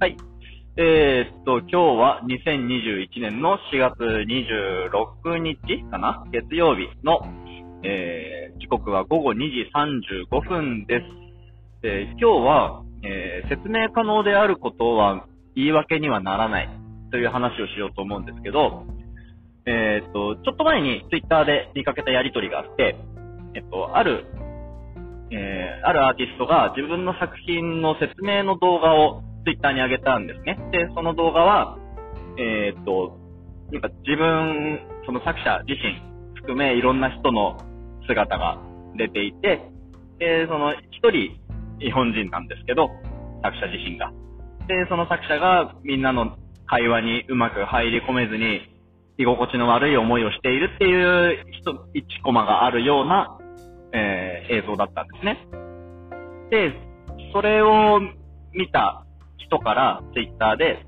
はい。えーっと、今日は2021年の4月26日かな？月曜日の、えー時刻は午後2時35分です。えー今日は、え説明可能であることは言い訳にはならないという話をしようと思うんですけど、えっと、ちょっと前にツイッターで見かけたやりとりがあって、えっと、あるえあるアーティストが自分の作品の説明の動画をツイッターに上げたんですね。で、その動画は、えーっと、なんか自分、その作者自身含めいろんな人の姿が出ていて、で、その一人日本人なんですけど、作者自身が。で、その作者がみんなの会話にうまく入り込めずに、居心地の悪い思いをしているっていう人、一コマがあるような、えー映像だったんですね。で、それを見た人からツイッターで、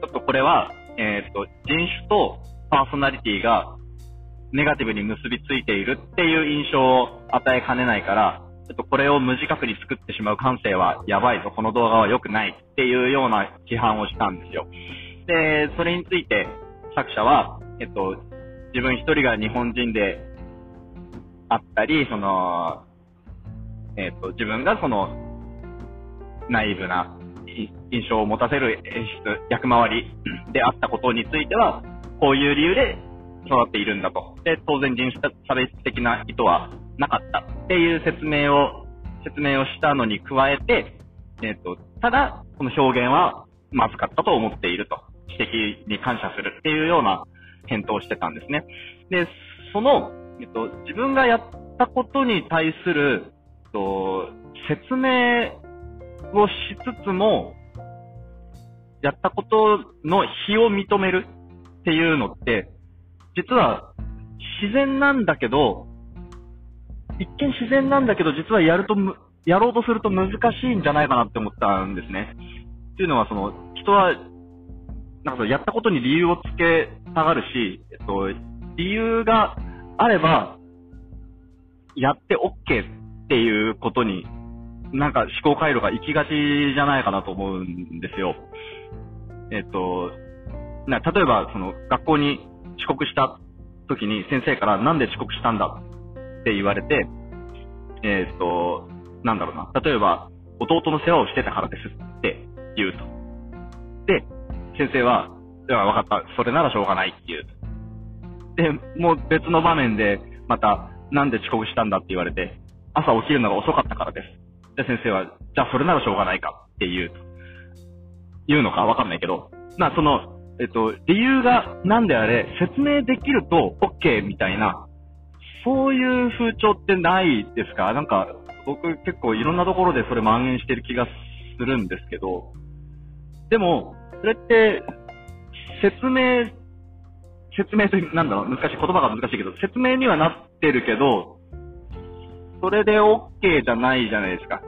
ちょっとこれは、えっ、と、人種とパーソナリティがネガティブに結びついているっていう印象を与えかねないから、ちょっとこれを無自覚に作ってしまう感性はやばいぞ、この動画は良くないっていうような批判をしたんですよ。で、それについて作者は、えっと、自分一人が日本人であったり、その、えっと、自分がその、ナイーブな印象を持たせる演出、役回りであったことについては、こういう理由で育っているんだと。で、当然人種差別的な意図はなかったっていう説明を、説明をしたのに加えて、えっ、と、ただ、この表現はまずかったと思っていると。指摘に感謝するっていうような返答をしてたんですね。で、その、えっと、自分がやったことに対する、えっと、説明をしつつも、やったことの非を認めるっていうのって、実は自然なんだけど、一見自然なんだけど、実はやると、やろうとすると難しいんじゃないかなって思ったんですね。っていうのは、その、人は、なんかそのやったことに理由をつけたがるし、えっと、理由があれば、やって OK っていうことに、なんか思考回路が行きがちじゃないかなと思うんですよ。えっと、な例えば、その、学校に遅刻した時に先生からなんで遅刻したんだって言われて、えっと、なんだろうな。例えば、弟の世話をしてたからですって言うと。で、先生は、では分かった。それならしょうがないって言う。で、もう別の場面で、また、なんで遅刻したんだって言われて、朝起きるのが遅かったからです。で、先生は、じゃあそれならしょうがないかって言う。言うのかわかんないけど、まあその、えっと、理由が何であれ、説明できると OK みたいな、そういう風潮ってないですか？なんか、僕結構いろんなところでそれ蔓延してる気がするんですけど、でも、それって、説明、説明という、なんだろう、難しい、言葉が難しいけど、説明にはなってるけど、それで OK じゃないじゃないですか。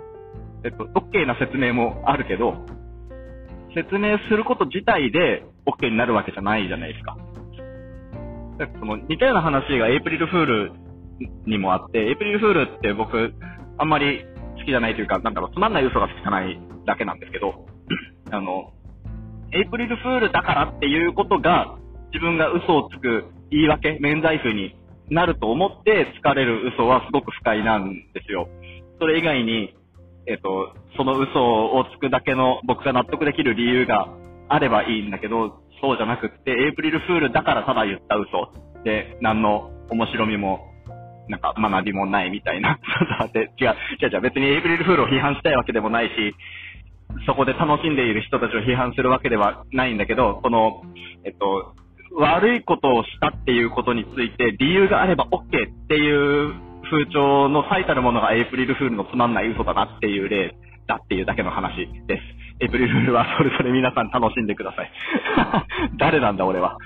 えっと、OK な説明もあるけど、説明すること自体で OK になるわけじゃないじゃないですか。その似たような話がエイプリルフールにもあって、エイプリルフールって僕、あんまり好きじゃないというか、なんだろう、つまんない嘘が好きじゃないだけなんですけど、あの、エイプリルフールだからっていうことが、自分が嘘をつく言い訳、免罪符になると思って疲れる嘘はすごく不快なんですよ。それ以外に、えっ、と、その嘘をつくだけの僕が納得できる理由があればいいんだけど、そうじゃなくって、エイプリルフールだからただ言った嘘で、何の面白みも、なんか学びもないみたいな。で違う、違う違う、別にエイプリルフールを批判したいわけでもないし、そこで楽しんでいる人たちを批判するわけではないんだけど、この、えっと、悪いことをしたっていうことについて理由があれば OK っていう風潮の最たるものがエイプリルフールのつまんない嘘だなっていう例だっていうだけの話です。エイプリルフールはそれぞれ皆さん楽しんでください。誰なんだ俺は。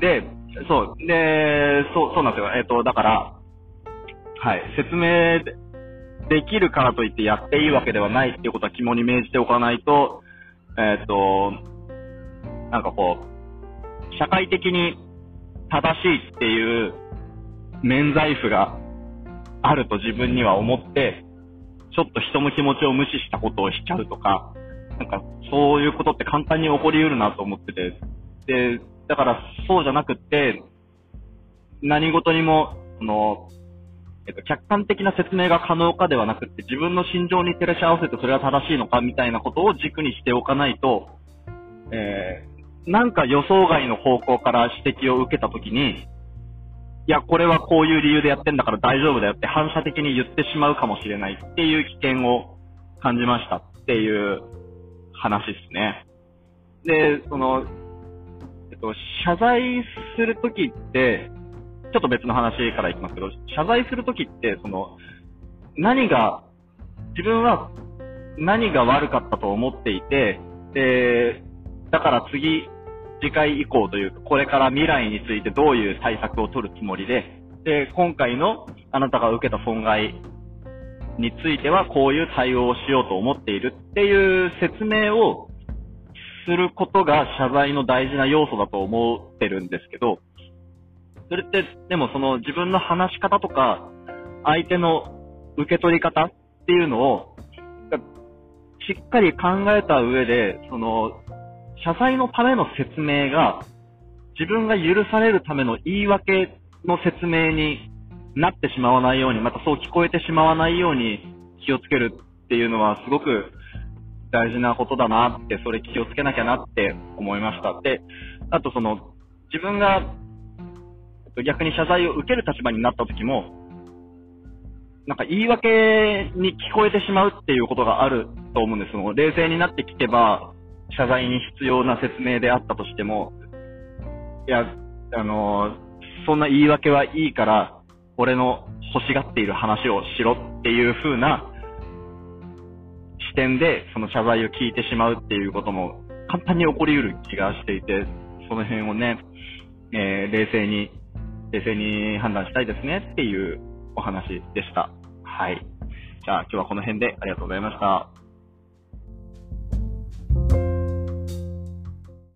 で、そう、で、そう、そうなんですよ。えっと、だから、はい、説明できるからといってやっていいわけではないっていうことは肝に銘じておかないと、えっと、なんかこう、社会的に正しいっていう免罪符があると自分には思って、ちょっと人の気持ちを無視したことをしちゃうとか、なんかそういうことって簡単に起こり得るなと思ってて。で、だからそうじゃなくって、何事にも、その、えっと、客観的な説明が可能かではなくて、自分の心情に照らし合わせてそれは正しいのかみたいなことを軸にしておかないと、えー、なんか予想外の方向から指摘を受けたときに、や、これはこういう理由でやってんだから大丈夫だよって反射的に言ってしまうかもしれないっていう危険を感じましたっていう話ですね。で、その、えっと、謝罪するときって、ちょっと別の話からいきますけど、謝罪するときって、その、何が、自分は何が悪かったと思っていて、で、だから次、次回以降というか、これから未来についてどういう対策を取るつもりで、で、今回のあなたが受けた損害についてはこういう対応をしようと思っているっていう説明をすることが謝罪の大事な要素だと思ってるんですけど、それって、でもその自分の話し方とか、相手の受け取り方っていうのを、しっかり考えた上で、その、謝罪のための説明が、自分が許されるための言い訳の説明になってしまわないように、またそう聞こえてしまわないように気をつけるっていうのはすごく大事なことだなって、それ気をつけなきゃなって思いました。で、あとその、自分が逆に謝罪を受ける立場になった時も、なんか言い訳に聞こえてしまうっていうことがあると思うんです。その冷静になって聞けば、謝罪に必要な説明であったとしても、いや、あの、そんな言い訳はいいから、俺の欲しがっている話をしろっていう風な視点で、その謝罪を聞いてしまうっていうことも簡単に起こり得る気がしていて、その辺をね、えー、冷静に、冷静に判断したいですねっていうお話でした。はい。じゃあ今日はこの辺でありがとうございました。